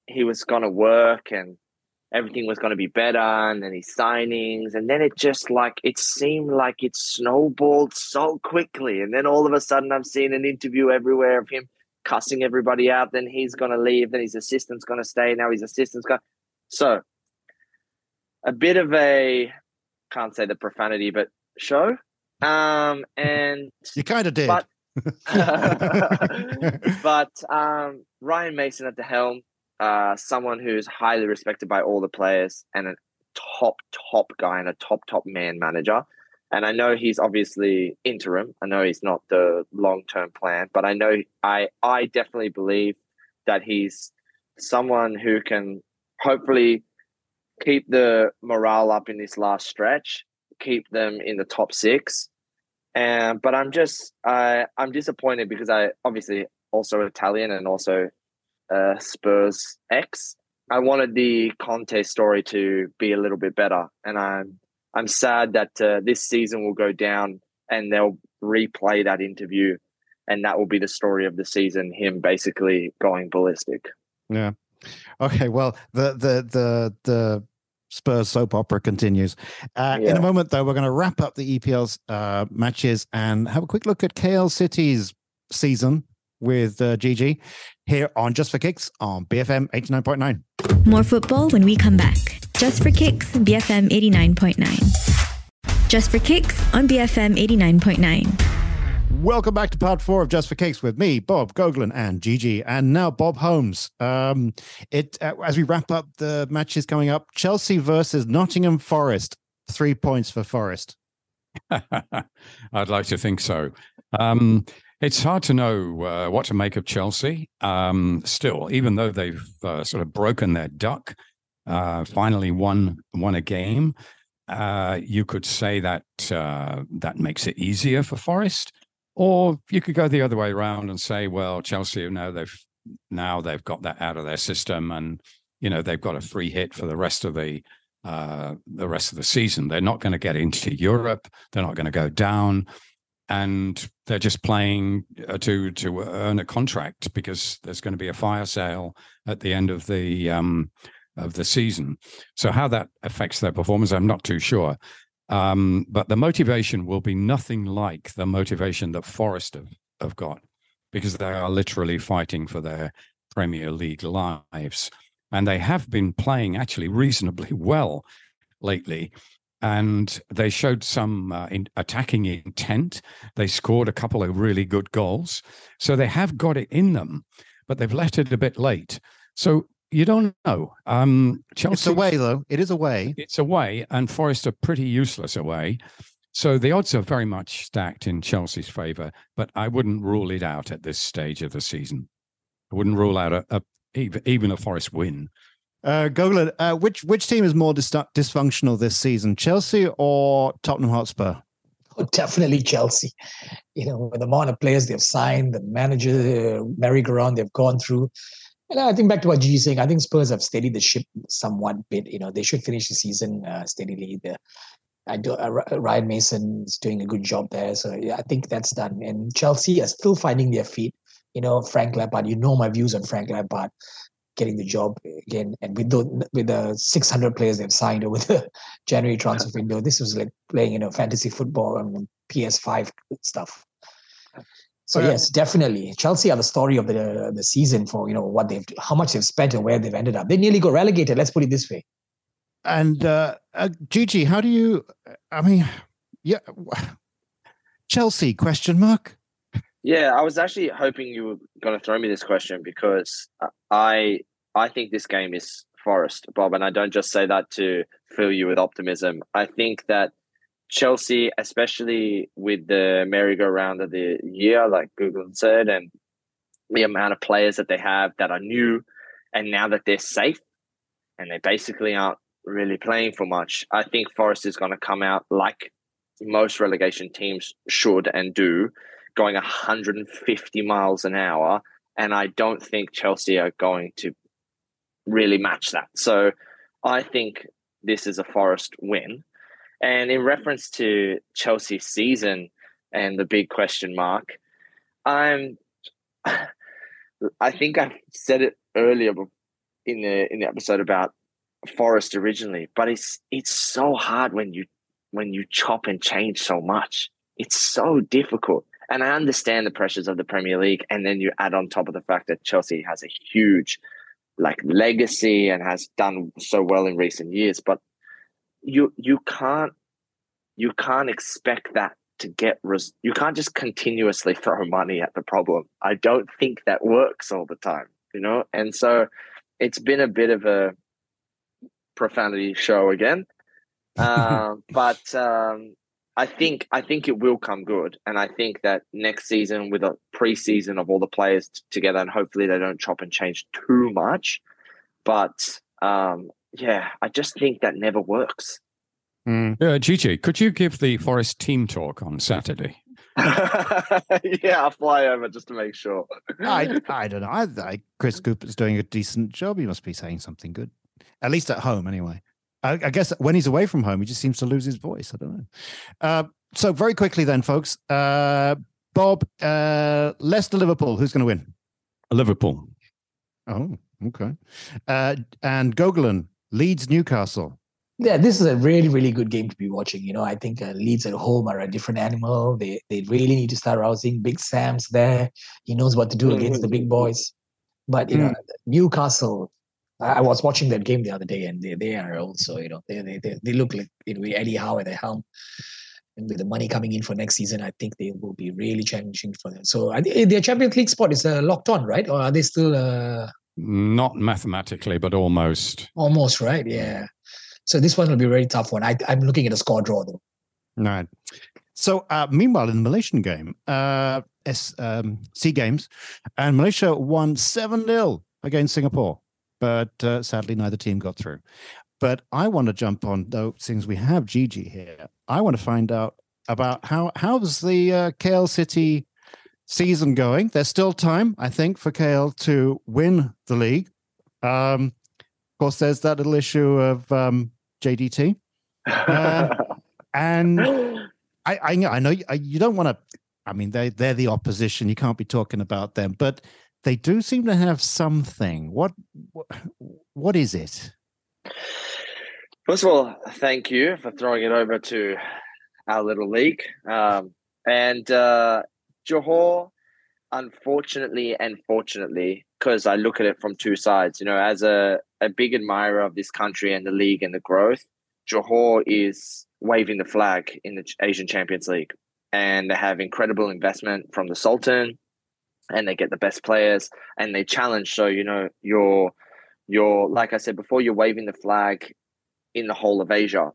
he was going to work and everything was going to be better. And then his signings, and then it just like it seemed like it snowballed so quickly. And then all of a sudden, I'm seeing an interview everywhere of him cussing everybody out. Then he's going to leave. Then his assistant's going to stay. Now his assistant's going. So a bit of a can't say the profanity, but show. Um, and you kind of did. But, but um, Ryan Mason at the helm, uh, someone who's highly respected by all the players and a top, top guy and a top, top man manager. And I know he's obviously interim. I know he's not the long term plan, but I know I I definitely believe that he's someone who can hopefully keep the morale up in this last stretch, keep them in the top six. And but I'm just I I'm disappointed because I obviously also Italian and also uh, Spurs X. I wanted the Conte story to be a little bit better, and I'm I'm sad that uh, this season will go down and they'll replay that interview, and that will be the story of the season. Him basically going ballistic. Yeah. Okay. Well, the the the the Spurs soap opera continues. Uh, yeah. In a moment, though, we're going to wrap up the EPL's uh, matches and have a quick look at KL City's season with uh, GG here on Just for Kicks on BFM 89.9. More football when we come back. Just for Kicks, BFM 89.9. Just for Kicks on BFM 89.9. Welcome back to part four of Just for Kicks with me, Bob Gogulan, and Gigi, and now Bob Holmes. Um, it uh, as we wrap up the matches coming up, Chelsea versus Nottingham Forest. Three points for Forest. I'd like to think so. Um, it's hard to know uh, what to make of Chelsea. Um, still, even though they've uh, sort of broken their duck, uh, finally won won a game, uh, you could say that uh, that makes it easier for Forest. Or you could go the other way around and say, well, Chelsea now they've now they've got that out of their system, and you know they've got a free hit for the rest of the uh, the rest of the season. They're not going to get into Europe. They're not going to go down, and they're just playing uh, to to earn a contract because there's going to be a fire sale at the end of the um, of the season. So how that affects their performance, I'm not too sure. Um, but the motivation will be nothing like the motivation that Forest have, have got because they are literally fighting for their Premier League lives. And they have been playing actually reasonably well lately. And they showed some uh, in attacking intent. They scored a couple of really good goals. So they have got it in them, but they've let it a bit late. So you don't know. Um, Chelsea, it's away though. It is away. It's away, and Forest are pretty useless away. So the odds are very much stacked in Chelsea's favour, but I wouldn't rule it out at this stage of the season. I wouldn't rule out a, a even a Forest win. Uh, Gogulan, uh, which which team is more dis- dysfunctional this season, Chelsea or Tottenham Hotspur? Oh, definitely Chelsea. You know, with the amount of players they've signed, the manager merry-go-round they've gone through. And I think back to what G's saying, I think Spurs have steadied the ship somewhat bit. You know, they should finish the season uh, steadily. The, I do, uh, Ryan Mason is doing a good job there. So yeah, I think that's done. And Chelsea are still finding their feet. You know, Frank Lampard, you know my views on Frank Lampard getting the job again. And with the with the 600 players they've signed over the January transfer window, this was like playing, you know, fantasy football and PS5 stuff. So yes, definitely, Chelsea are the story of the the season for you know what they've how much they've spent and where they've ended up. They nearly got relegated. Let's put it this way. And uh, uh, Gigi, how do you? I mean, yeah, Chelsea question mark. Yeah, I was actually hoping you were going to throw me this question because I I think this game is Forest, Bob, and I don't just say that to fill you with optimism. I think that Chelsea, especially with the merry-go-round of the year, like Google said, and the amount of players that they have that are new, and now that they're safe and they basically aren't really playing for much, I think Forest is going to come out like most relegation teams should and do, going 150 miles an hour. And I don't think Chelsea are going to really match that. So I think this is a Forest win. And in reference to Chelsea's season and the big question mark, I'm I think I said it earlier in the in the episode about Forest originally, but it's it's so hard when you when you chop and change so much. It's so difficult. And I understand the pressures of the Premier League, and then you add on top of the fact that Chelsea has a huge like legacy and has done so well in recent years. But you you can't you can't expect that to get res- you can't just continuously throw money at the problem i don't think that works all the time you know and so it's been a bit of a profanity show again uh, but um, i think i think it will come good and i think that next season with a preseason of all the players t- together and hopefully they don't chop and change too much but um, yeah i just think that never works Mm. Uh, Gigi, could you give the Forest team talk on Saturday? yeah, I'll fly over just to make sure. I I don't know. I, I, Chris Cooper's doing a decent job. He must be saying something good, at least at home, anyway. I, I guess when he's away from home, he just seems to lose his voice. I don't know. Uh, so very quickly, then, folks. Uh, Bob, uh, Leicester, Liverpool. Who's going to win? Liverpool. Oh, okay. Uh, and Gogulan, Leeds, Newcastle yeah, this is a really, really good game to be watching. You know, I think uh, Leeds at home are a different animal. They they really need to start rousing. Big Sam's there. He knows what to do against the big boys. But you mm. know, Newcastle. I was watching that game the other day, and they, they are also you know they they they, they look like you know Eddie Howe at the helm. And with the money coming in for next season, I think they will be really challenging for them. So their Champions League spot is uh, locked on, right? Or are they still? Uh... Not mathematically, but almost. Almost right, yeah. So this one will be a very tough one. I, am looking at a score draw though. Right. So uh, meanwhile, in the Malaysian game, uh, S, um, C Games, and Malaysia won 7 0 against Singapore. But uh, sadly, neither team got through. But I want to jump on, though, since we have Gigi here, I want to find out about how how's the uh, KL City season going. There's still time, I think, for KL to win the league. Um, of course, there's that little issue of um, JDT. Uh, and I, I, I know you, you don't want to. I mean, they they're the opposition. You can't be talking about them, but they do seem to have something. What what, what is it? First of all, thank you for throwing it over to our little league. Um, and uh, Johor, unfortunately and fortunately, because I look at it from two sides, you know, as a, a big admirer of this country and the league and the growth, Johor is waving the flag in the Asian Champions League. And they have incredible investment from the Sultan and they get the best players and they challenge. So, you know, you're, you're, like I said before, you're waving the flag in the whole of Asia.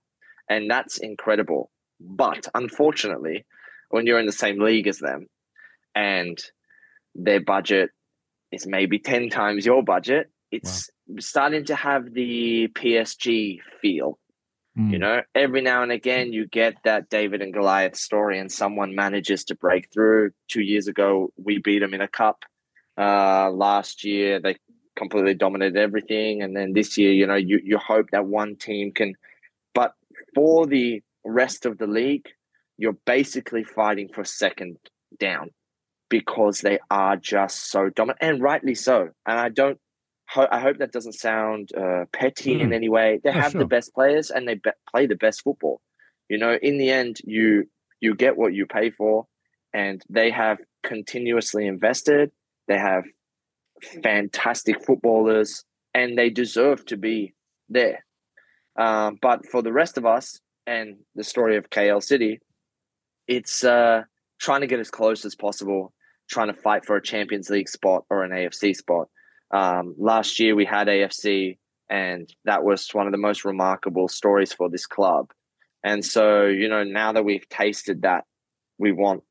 And that's incredible. But unfortunately, when you're in the same league as them and their budget is maybe 10 times your budget, it's wow. starting to have the PSG feel. Mm. You know, every now and again, you get that David and Goliath story, and someone manages to break through. Two years ago, we beat them in a cup. Uh, last year, they completely dominated everything. And then this year, you know, you, you hope that one team can. But for the rest of the league, you're basically fighting for second down because they are just so dominant and rightly so. And I don't, ho- I hope that doesn't sound uh, petty mm. in any way. They have sure. the best players and they be- play the best football. You know, in the end, you you get what you pay for, and they have continuously invested. They have fantastic footballers, and they deserve to be there. Um, but for the rest of us, and the story of KL City, it's uh, trying to get as close as possible, trying to fight for a Champions League spot or an AFC spot. Um, last year we had AFC, and that was one of the most remarkable stories for this club. And so, you know, now that we've tasted that, we want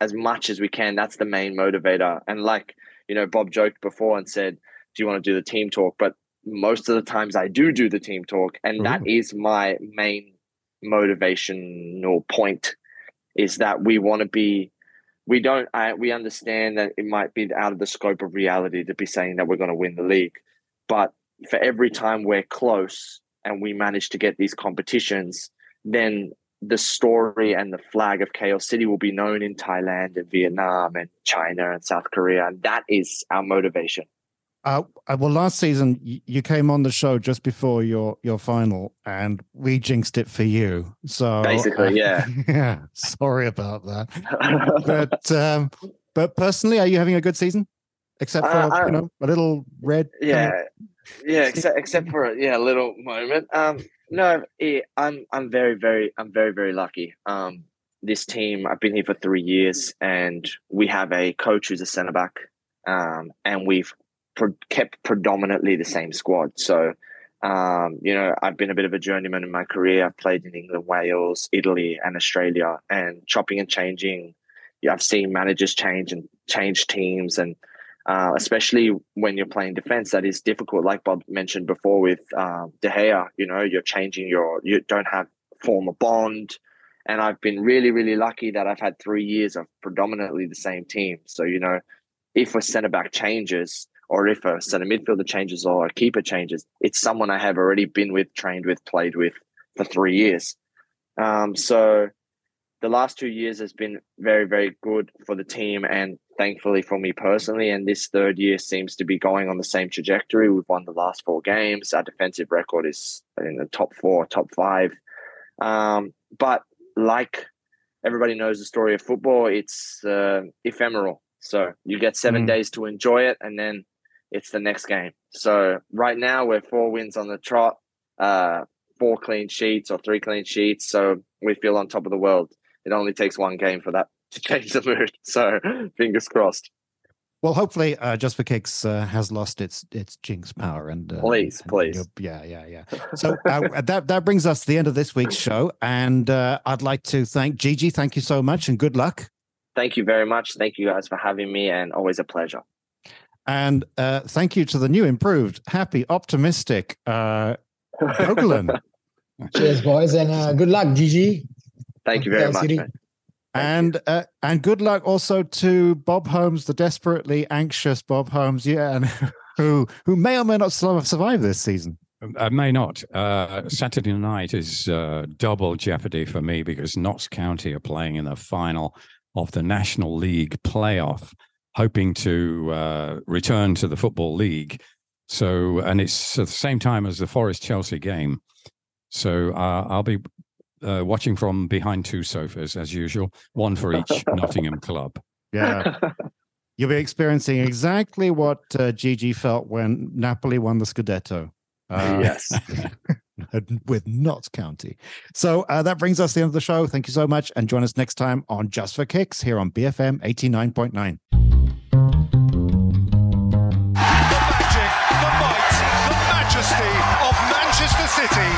as much as we can. That's the main motivator. And like, you know, Bob joked before and said, Do you want to do the team talk? But most of the times I do do the team talk. And Ooh. that is my main motivational point is that we want to be we don't I, we understand that it might be out of the scope of reality to be saying that we're going to win the league but for every time we're close and we manage to get these competitions then the story and the flag of KL City will be known in Thailand and Vietnam and China and South Korea and that is our motivation uh, uh, well, last season you came on the show just before your your final, and we jinxed it for you. So basically, uh, yeah, yeah. Sorry about that. but um, but personally, are you having a good season? Except for uh, you know a little red. Yeah, yeah. Except except for yeah, a little moment. Um, no, yeah, I'm I'm very very I'm very very lucky. Um, this team I've been here for three years, and we have a coach who's a centre back. Um, and we've pro- kept predominantly the same squad. So, um, you know, I've been a bit of a journeyman in my career. I've played in England, Wales, Italy, and Australia, and chopping and changing. Yeah, I've seen managers change and change teams, and uh, especially when you're playing defense, that is difficult. Like Bob mentioned before with uh, De Gea, you know, you're changing your, you don't have form a bond. And I've been really, really lucky that I've had three years of predominantly the same team. So, you know, if a centre back changes, or if a centre midfielder changes or a keeper changes, it's someone I have already been with, trained with, played with for three years. Um, so the last two years has been very, very good for the team and thankfully for me personally. And this third year seems to be going on the same trajectory. We've won the last four games. Our defensive record is in the top four, top five. Um, but like everybody knows the story of football, it's uh, ephemeral. So you get seven mm. days to enjoy it, and then it's the next game. So right now we're four wins on the trot, uh, four clean sheets or three clean sheets. So we feel on top of the world. It only takes one game for that to change the mood. So fingers crossed. Well, hopefully, uh, Just for Kicks uh, has lost its its jinx power. And uh, please, please, yeah, yeah, yeah. So uh, that that brings us to the end of this week's show, and uh, I'd like to thank Gigi. Thank you so much, and good luck. Thank you very much. Thank you guys for having me, and always a pleasure. And uh, thank you to the new, improved, happy, optimistic uh, Cheers, boys, and uh, good luck, Gigi. Thank you very much. And uh, and good luck also to Bob Holmes, the desperately anxious Bob Holmes, yeah, and who who may or may not survive this season. I uh, may not. Uh, Saturday night is uh, double jeopardy for me because Notts County are playing in the final of the National League playoff hoping to uh, return to the Football League. So, and it's at the same time as the Forest Chelsea game. So uh, I'll be uh, watching from behind two sofas as usual, one for each Nottingham club. Yeah. You'll be experiencing exactly what uh, Gigi felt when Napoli won the Scudetto. Uh, yes. with Notts County. So uh, that brings us to the end of the show. Thank you so much. And join us next time on Just for Kicks here on BFM 89.9. magic, the might, the majesty of Manchester City,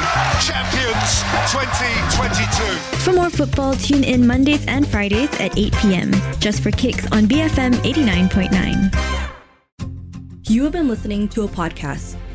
champions 2022. For more football, tune in Mondays and Fridays at 8 p.m. Just for Kicks on BFM 89.9. You have been listening to a podcast